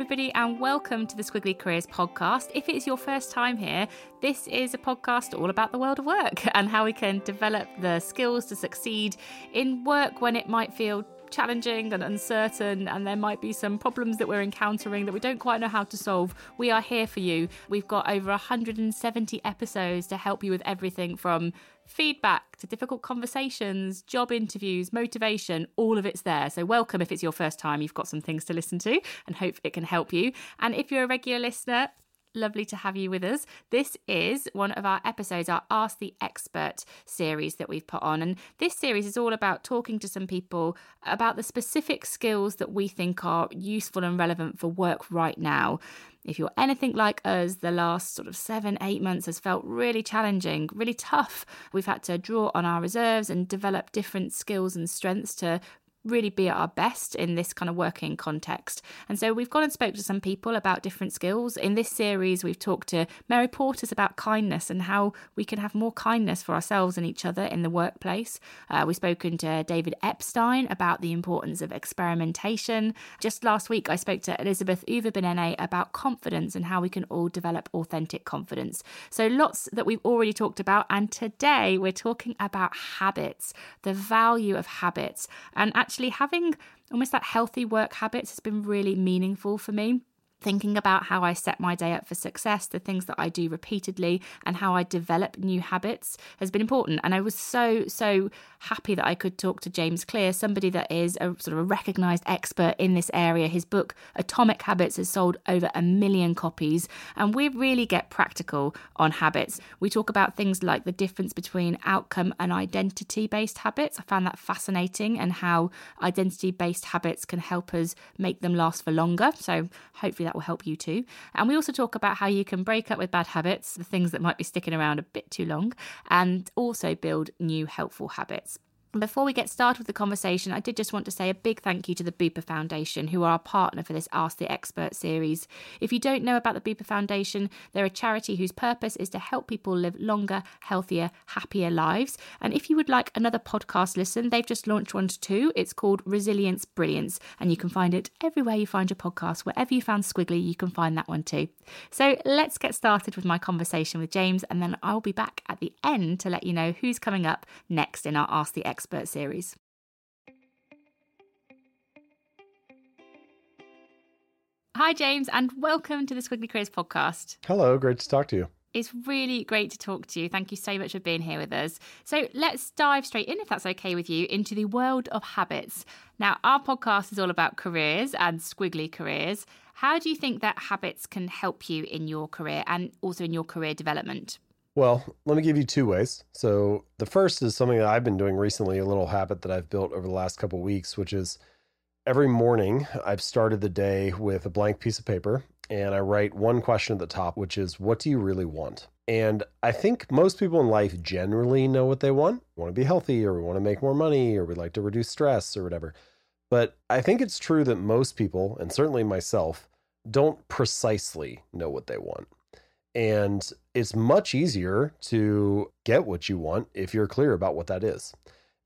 Everybody, and welcome to the Squiggly Careers podcast. If it's your first time here, this is a podcast all about the world of work and how we can develop the skills to succeed in work when it might feel challenging and uncertain, and there might be some problems that we're encountering that we don't quite know how to solve. We are here for you. We've got over 170 episodes to help you with everything from feedback to difficult conversations, job interviews, motivation, all of it's there. So, welcome if it's your first time. You've got some things to listen to and hope it can help you. And if you're a regular listener, lovely to have you with us. This is one of our episodes, our Ask the Expert series that we've put on. And this series is all about talking to some people about the specific skills that we think are useful and relevant for work right now. If you're anything like us, the last sort of seven, eight months has felt really challenging, really tough. We've had to draw on our reserves and develop different skills and strengths to really be at our best in this kind of working context. And so we've gone and spoke to some people about different skills. In this series, we've talked to Mary Portas about kindness and how we can have more kindness for ourselves and each other in the workplace. Uh, we've spoken to David Epstein about the importance of experimentation. Just last week, I spoke to Elizabeth Uviebinené about confidence and how we can all develop authentic confidence. So lots that we've already talked about. And today we're talking about habits, the value of habits. And actually having almost that healthy work habits has been really meaningful for me thinking about how I set my day up for success, the things that I do repeatedly, and how I develop new habits has been important. And I was so, so happy that I could talk to James Clear, somebody that is a sort of a recognized expert in this area. His book, Atomic Habits, has sold over a million copies. And we really get practical on habits. We talk about things like the difference between outcome and identity based habits. I found that fascinating and how identity based habits can help us make them last for longer. So hopefully that will help you too. And we also talk about how you can break up with bad habits, the things that might be sticking around a bit too long, and also build new helpful habits. Before we get started with the conversation, I did just want to say a big thank you to the Bupa Foundation, who are our partner for this Ask the Expert series. If you don't know about the Bupa Foundation, they're a charity whose purpose is to help people live longer, healthier, happier lives. And if you would like another podcast listen, they've just launched one too. It's called Resilience Brilliance, and you can find it everywhere you find your podcast. Wherever you found Squiggly, you can find that one too. So let's get started with my conversation with James, and then I'll be back at the end to let you know who's coming up next in our Ask the Expert expert series. Hi, James, and welcome to the Squiggly Careers podcast. Hello, great to talk to you. It's really great to talk to you. Thank you so much for being here with us. So, let's dive straight in, if that's okay with you, into the world of habits. Now, our podcast is all about careers and squiggly careers. How do you think that habits can help you in your career and also in your career development? Well, let me give you two ways. So, the first is something that I've been doing recently, a little habit that I've built over the last couple weeks, which is every morning I've started the day with a blank piece of paper and I write one question at the top, which is, What do you really want? And I think most people in life generally know what they want. We want to be healthy, or we want to make more money, or we'd like to reduce stress, or whatever. But I think it's true that most people, and certainly myself, don't precisely know what they want. And it's much easier to get what you want if you're clear about what that is.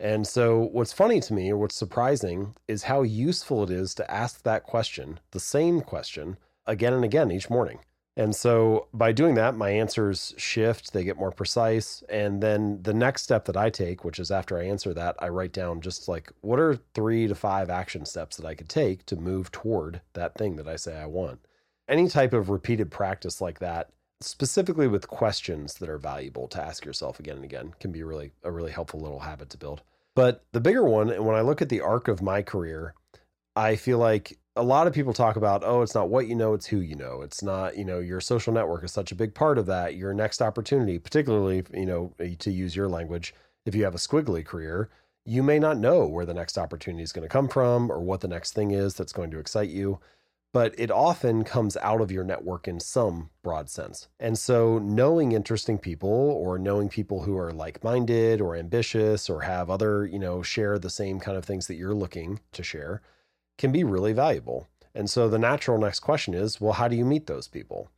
And so, what's funny to me, or what's surprising, is how useful it is to ask that question, the same question, again and again each morning. And so by doing that, my answers shift, they get more precise. And then the next step that I take, which is after I answer that, I write down just like what are three to five action steps that I could take to move toward that thing that I say I want. Any type of repeated practice like that, specifically with questions that are valuable to ask yourself again and again, can be really a really helpful little habit to build. But the bigger one, and when I look at the arc of my career, I feel like a lot of people talk about, oh, it's not what you know, it's who you know. It's not, you know, your social network is such a big part of that. Your next opportunity, particularly, you know, eh, to use your language, if you have a squiggly career, you may not know where the next opportunity is going to come from or what the next thing is that's going to excite you. But it often comes out of your network in some broad sense. And so, knowing interesting people or knowing people who are like minded or ambitious or have other, you know, share the same kind of things that you're looking to share can be really valuable. And so the natural next question is, well, how do you meet those people?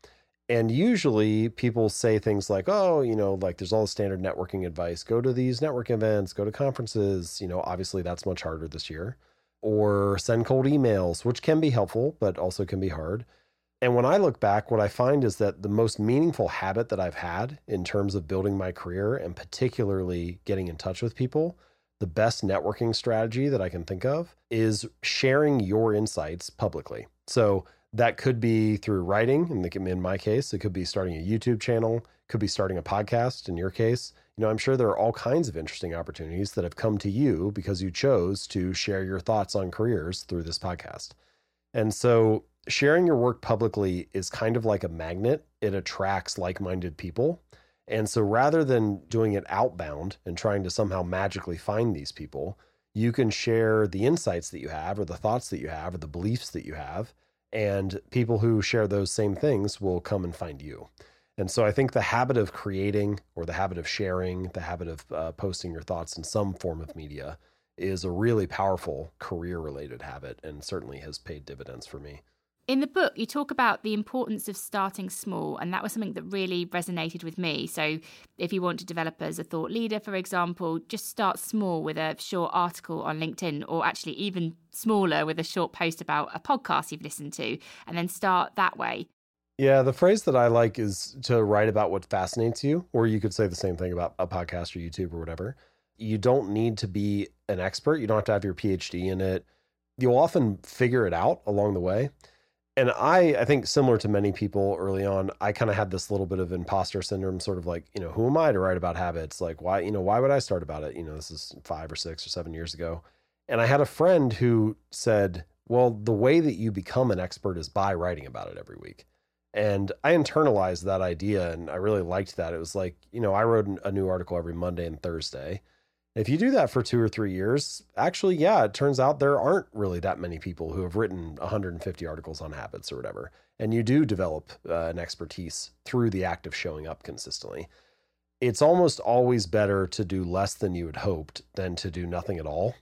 And usually people say things like, oh, you know, like there's all the standard networking advice go to these network events, go to conferences. You know, obviously that's much harder this year. Or send cold emails, which can be helpful, but also can be hard. And when I look back, what I find is that the most meaningful habit that I've had in terms of building my career and particularly getting in touch with people the best networking strategy that I can think of is sharing your insights publicly. So that could be through writing, and in my case, it could be starting a YouTube channel, could be starting a podcast. In your case, you know, I'm sure there are all kinds of interesting opportunities that have come to you because you chose to share your thoughts on careers through this podcast. And so sharing your work publicly is kind of like a magnet. It attracts like-minded people and so rather than doing it outbound and trying to somehow magically find these people, you can share the insights that you have or the thoughts that you have or the beliefs that you have. And people who share those same things will come and find you. And so I think the habit of creating or the habit of sharing, the habit of uh, posting your thoughts in some form of media is a really powerful career related habit and certainly has paid dividends for me. In the book, you talk about the importance of starting small, and that was something that really resonated with me. So, if you want to develop as a thought leader, for example, just start small with a short article on LinkedIn, or actually even smaller with a short post about a podcast you've listened to, and then start that way. Yeah, the phrase that I like is to write about what fascinates you, or you could say the same thing about a podcast or YouTube or whatever. You don't need to be an expert, you don't have to have your PhD in it. You'll often figure it out along the way and I, I think similar to many people early on, I kind of had this little bit of imposter syndrome, sort of like, you know, who am I to write about habits? Like, why, you know, why would I start about it? You know, this is five or six or seven years ago. And I had a friend who said, well, the way that you become an expert is by writing about it every week. And I internalized that idea and I really liked that. It was like, you know, I wrote a new article every Monday and Thursday. If you do that for two or three years, actually, yeah, it turns out there aren't really that many people who have written 150 articles on habits or whatever. And you do develop uh, an expertise through the act of showing up consistently. It's almost always better to do less than you had hoped than to do nothing at all.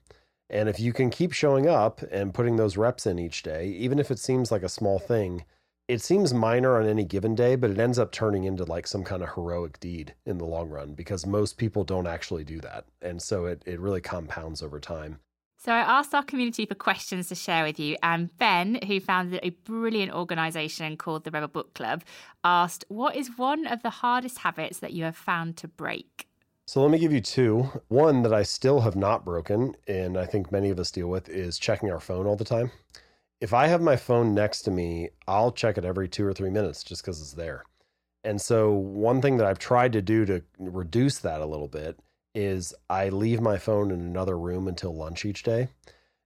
And if you can keep showing up and putting those reps in each day, even if it seems like a small thing, it seems minor on any given day, but it ends up turning into like some kind of heroic deed in the long run because most people don't actually do that. And so it, it really compounds over time. So I asked our community for questions to share with you, and Ben, who founded a brilliant organisation called the Rebel Book Club, asked, What is one of the hardest habits that you have found to break? So let me give you two. One that I still have not broken, and I think many of us deal with, is checking our phone all the time if I have my phone next to me, I'll check it every two or three minutes just because it's there. And so, one thing that I've tried to do to reduce that a little bit is I leave my phone in another room until lunch each day.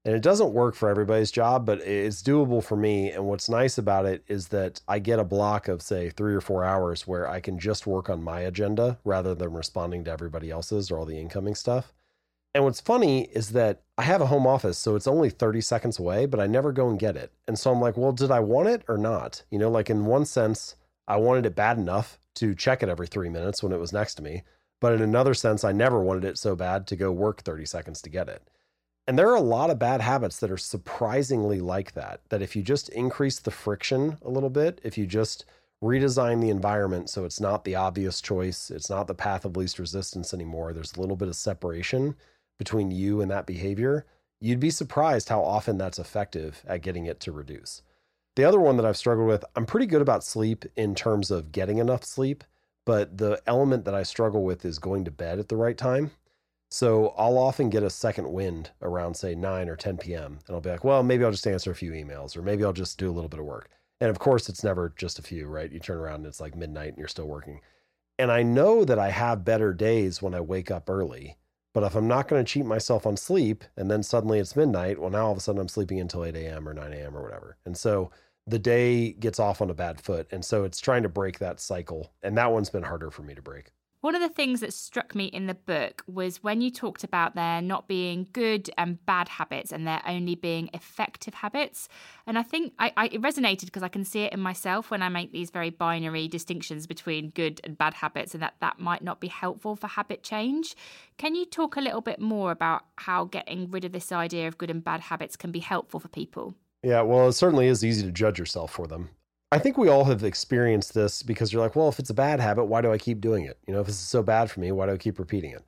And it doesn't work for everybody's job, but it's doable for me. And what's nice about it is that I get a block of, say, three or four hours where I can just work on my agenda rather than responding to everybody else's or all the incoming stuff. And what's funny is that I have a home office, so it's only 30 seconds away, but I never go and get it. And so I'm like, well, did I want it or not? You know, like in one sense, I wanted it bad enough to check it every three minutes when it was next to me. But in another sense, I never wanted it so bad to go work 30 seconds to get it. And there are a lot of bad habits that are surprisingly like that. That if you just increase the friction a little bit, if you just redesign the environment so it's not the obvious choice, it's not the path of least resistance anymore, there's a little bit of separation between you and that behavior, you'd be surprised how often that's effective at getting it to reduce. The other one that I've struggled with, I'm pretty good about sleep in terms of getting enough sleep, but the element that I struggle with is going to bed at the right time. So I'll often get a second wind around, say, 9 or 10 p.m. And I'll be like, well, maybe I'll just answer a few emails or maybe I'll just do a little bit of work. And of course, it's never just a few, right? You turn around and it's like midnight and you're still working. And I know that I have better days when I wake up early. But if I'm not going to cheat myself on sleep and then suddenly it's midnight, well, now all of a sudden I'm sleeping until 8 a.m. or 9 a.m. or whatever. And so the day gets off on a bad foot. And so it's trying to break that cycle. And that one's been harder for me to break. One of the things that struck me in the book was when you talked about there not being good and bad habits and there only being effective habits. And I think I, I it resonated because I can see it in myself when I make these very binary distinctions between good and bad habits and that that might not be helpful for habit change. Can you talk a little bit more about how getting rid of this idea of good and bad habits can be helpful for people? Yeah, well, it certainly is easy to judge yourself for them. I think we all have experienced this because you're like, well, if it's a bad habit, why do I keep doing it? You know, if this is so bad for me, why do I keep repeating it?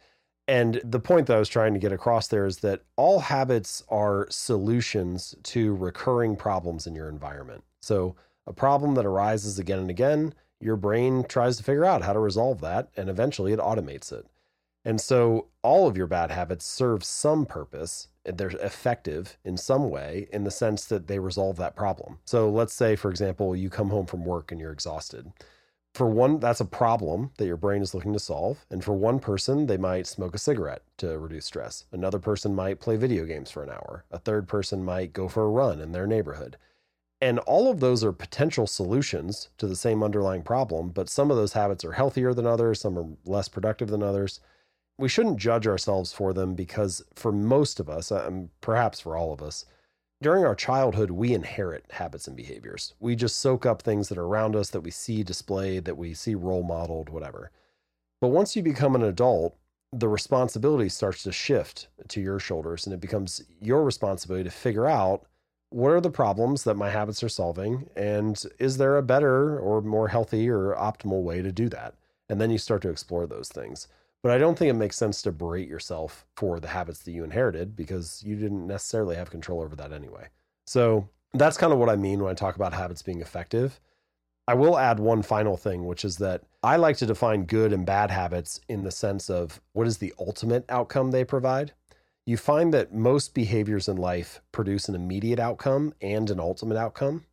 And the point that I was trying to get across there is that all habits are solutions to recurring problems in your environment. So, a problem that arises again and again, your brain tries to figure out how to resolve that, and eventually it automates it. And so, all of your bad habits serve some purpose they're effective in some way in the sense that they resolve that problem. So let's say, for example, you come home from work and you're exhausted. For one, that's a problem that your brain is looking to solve. And for one person, they might smoke a cigarette to reduce stress. Another person might play video games for an hour. A third person might go for a run in their neighborhood. And all of those are potential solutions to the same underlying problem, but some of those habits are healthier than others, some are less productive than others we shouldn't judge ourselves for them because for most of us, and perhaps for all of us, during our childhood, we inherit habits and behaviors. We just soak up things that are around us that we see displayed, that we see role modeled, whatever. But once you become an adult, the responsibility starts to shift to your shoulders and it becomes your responsibility to figure out what are the problems that my habits are solving and is there a better or more healthy or optimal way to do that? And then you start to explore those things. But I don't think it makes sense to berate yourself for the habits that you inherited because you didn't necessarily have control over that anyway. So that's kind of what I mean when I talk about habits being effective. I will add one final thing, which is that I like to define good and bad habits in the sense of what is the ultimate outcome they provide. You find that most behaviors in life produce an immediate outcome and an ultimate outcome.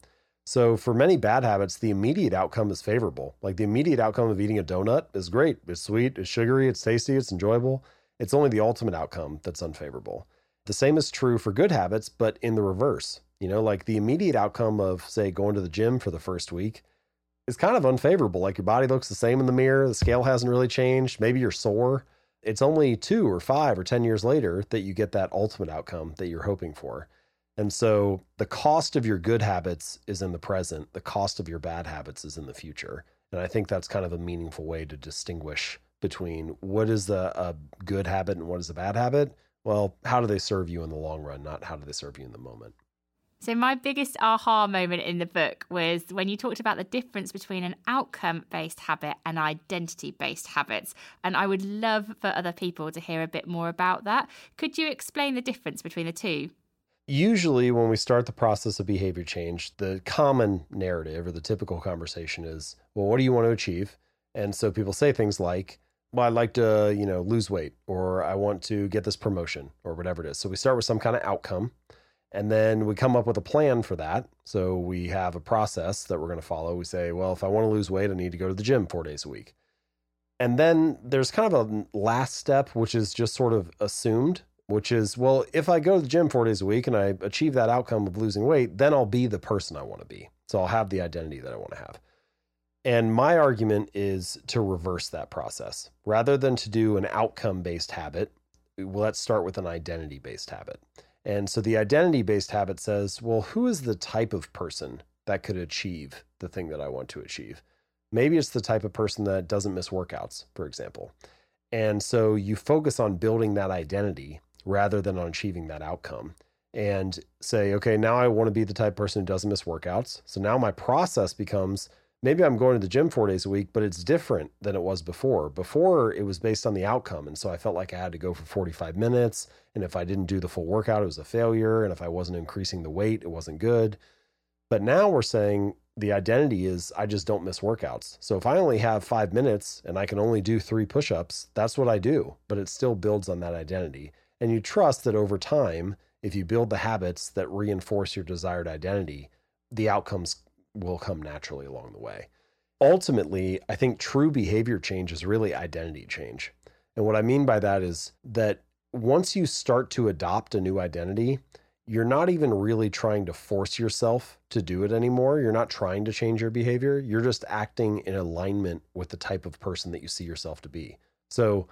So for many bad habits, the immediate outcome is favorable. Like the immediate outcome of eating a donut is great. It's sweet, it's sugary, it's tasty, it's enjoyable. It's only the ultimate outcome that's unfavorable. The same is true for good habits, but in the reverse. You know, like the immediate outcome of, say, going to the gym for the first week is kind of unfavorable. Like your body looks the same in the mirror, the scale hasn't really changed. Maybe you're sore. It's only two or five or 10 years later that you get that ultimate outcome that you're hoping for. And so the cost of your good habits is in the present, the cost of your bad habits is in the future. And I think that's kind of a meaningful way to distinguish between what is a, a good habit and what is a bad habit. Well, how do they serve you in the long run, not how do they serve you in the moment? So, my biggest aha moment in the book was when you talked about the difference between an outcome based habit and identity based habits. And I would love for other people to hear a bit more about that. Could you explain the difference between the two? Usually when we start the process of behavior change, the common narrative or the typical conversation is, well, what do you want to achieve? And so people say things like, well, I'd like to, you know, lose weight or I want to get this promotion or whatever it is. So we start with some kind of outcome and then we come up with a plan for that. So we have a process that we're going to follow. We say, well, if I want to lose weight, I need to go to the gym four days a week. And then there's kind of a last step, which is just sort of assumed which is, well, if I go to the gym four days a week and I achieve that outcome of losing weight, then I'll be the person I want to be. So I'll have the identity that I want to have. And my argument is to reverse that process. Rather than to do an outcome based habit, let's start with an identity based habit. And so the identity based habit says, well, who is the type of person that could achieve the thing that I want to achieve? Maybe it's the type of person that doesn't miss workouts, for example. And so you focus on building that identity rather than on achieving that outcome and say, okay, now I want to be the type person who doesn't miss workouts. So now my process becomes maybe I'm going to the gym four days a week, but it's different than it was before. Before it was based on the outcome. And so I felt like I had to go for 45 minutes. And if I didn't do the full workout, it was a failure. And if I wasn't increasing the weight, it wasn't good. But now we're saying the identity is I just don't miss workouts. So if I only have five minutes and I can only do three push ups, that's what I do. But it still builds on that identity. And you trust that over time, if you build the habits that reinforce your desired identity, the outcomes will come naturally along the way. Ultimately, I think true behavior change is really identity change. And what I mean by that is that once you start to adopt a new identity, you're not even really trying to force yourself to do it anymore. You're not trying to change your behavior. You're just acting in alignment with the type of person that you see yourself to be. So,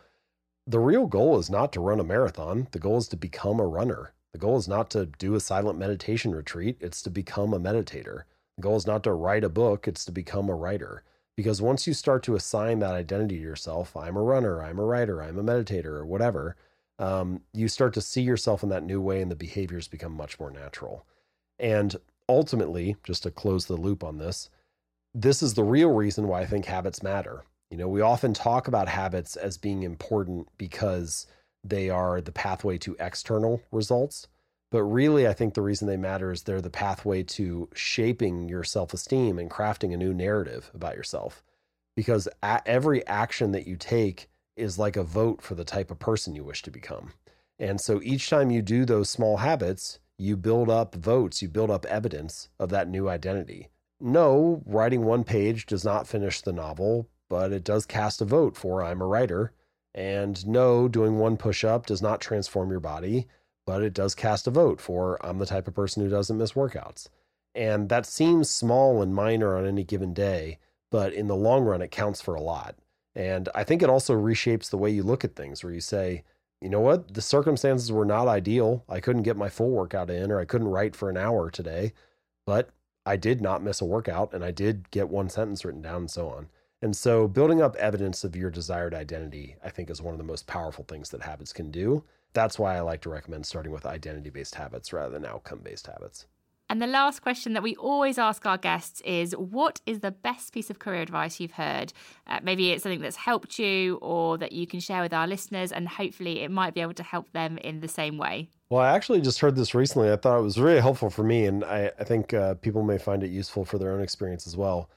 the real goal is not to run a marathon. The goal is to become a runner. The goal is not to do a silent meditation retreat. It's to become a meditator. The goal is not to write a book. It's to become a writer. Because once you start to assign that identity to yourself, I'm a runner, I'm a writer, I'm a meditator, or whatever, um, you start to see yourself in that new way and the behaviors become much more natural. And ultimately, just to close the loop on this, this is the real reason why I think habits matter. You know, we often talk about habits as being important because they are the pathway to external results. But really, I think the reason they matter is they're the pathway to shaping your self esteem and crafting a new narrative about yourself. Because every action that you take is like a vote for the type of person you wish to become. And so each time you do those small habits, you build up votes, you build up evidence of that new identity. No, writing one page does not finish the novel, but it does cast a vote for I'm a writer. And no, doing one push up does not transform your body, but it does cast a vote for I'm the type of person who doesn't miss workouts. And that seems small and minor on any given day, but in the long run, it counts for a lot. And I think it also reshapes the way you look at things, where you say, you know what, the circumstances were not ideal. I couldn't get my full workout in, or I couldn't write for an hour today, but I did not miss a workout and I did get one sentence written down and so on. And so, building up evidence of your desired identity, I think, is one of the most powerful things that habits can do. That's why I like to recommend starting with identity based habits rather than outcome based habits. And the last question that we always ask our guests is what is the best piece of career advice you've heard? Uh, maybe it's something that's helped you or that you can share with our listeners, and hopefully it might be able to help them in the same way. Well, I actually just heard this recently. I thought it was really helpful for me, and I, I think uh, people may find it useful for their own experience as well.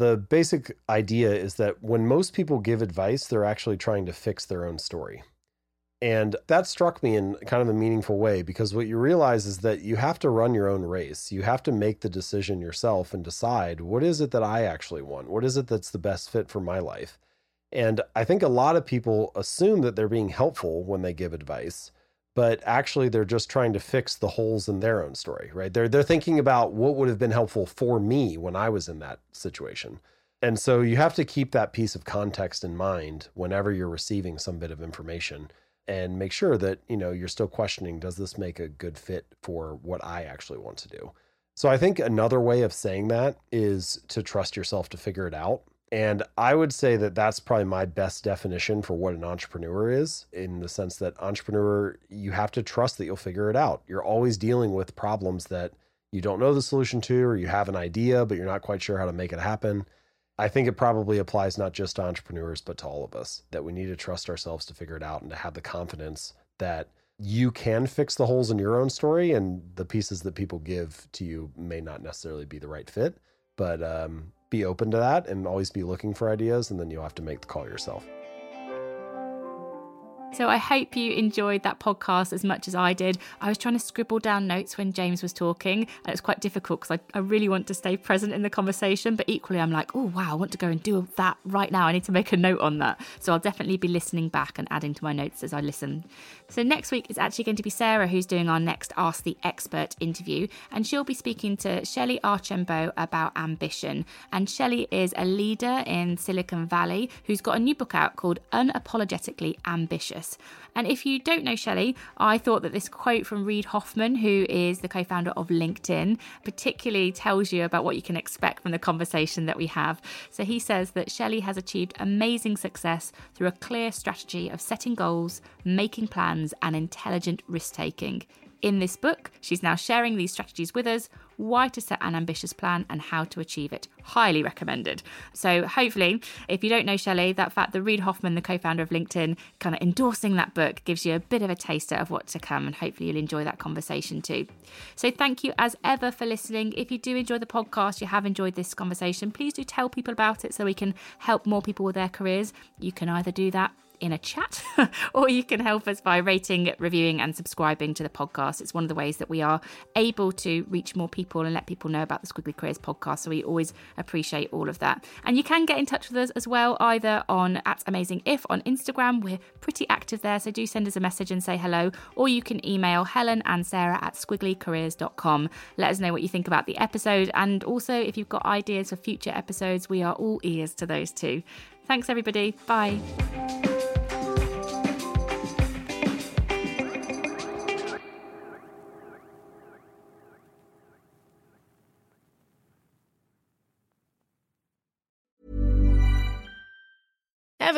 The basic idea is that when most people give advice, they're actually trying to fix their own story. And that struck me in kind of a meaningful way because what you realize is that you have to run your own race. You have to make the decision yourself and decide what is it that I actually want? What is it that's the best fit for my life? And I think a lot of people assume that they're being helpful when they give advice, but actually they're just trying to fix the holes in their own story, right? They're they're thinking about what would have been helpful for me when I was in that situation. And so you have to keep that piece of context in mind whenever you're receiving some bit of information and make sure that you know you're still questioning does this make a good fit for what i actually want to do so i think another way of saying that is to trust yourself to figure it out and i would say that that's probably my best definition for what an entrepreneur is in the sense that entrepreneur you have to trust that you'll figure it out. You're always dealing with problems that you don't know the solution to or you have an idea but you're not quite sure how to make it happen. I think it probably applies not just to entrepreneurs, but to all of us that we need to trust ourselves to figure it out and to have the confidence that you can fix the holes in your own story and the pieces that people give to you may not necessarily be the right fit, but um, be open to that and always be looking for ideas. And then you'll have to make the call yourself. So I hope you enjoyed that podcast as much as I did. I was trying to scribble down notes when James was talking, and it was quite difficult because I, I really want to stay present in the conversation. But equally, I'm like, oh, wow, I want to go and do that right now. I need to make a note on that. So I'll definitely be listening back and adding to my notes as I listen. So next week is actually going to be Sarah who's doing our next Ask the Expert interview, and she'll be speaking to Shellye Archambeau about ambition. And Shellye is a leader in Silicon Valley who's got a new book out called Unapologetically Ambitious. And if you don't know Shellye, I thought that this quote from Reid Hoffman, who is the co founder of LinkedIn, particularly tells you about what you can expect from the conversation that we have. So he says that Shellye has achieved amazing success through a clear strategy of setting goals, making plans, and intelligent risk taking. In this book, she's now sharing these strategies with us why to set an ambitious plan and how to achieve it. Highly recommended. So, hopefully, if you don't know Shellye, that fact that Reid Hoffman, the co founder of LinkedIn, kind of endorsing that book gives you a bit of a taster of what to come, and hopefully, you'll enjoy that conversation too. So, thank you as ever for listening. If you do enjoy the podcast, you have enjoyed this conversation, please do tell people about it so we can help more people with their careers. You can either do that in a chat, or you can help us by rating, reviewing, and subscribing to the podcast. It's one of the ways that we are able to reach more people and let people know about the Squiggly Careers podcast. So we always appreciate all of that. And you can get in touch with us as well, either on at Amazing If on Instagram. We're pretty active there, so do send us a message and say hello, or you can email Helen and Sarah at squigglycareers.com. Let us know what you think about the episode, and also if you've got ideas for future episodes, we are all ears to those too. Thanks, everybody. Bye.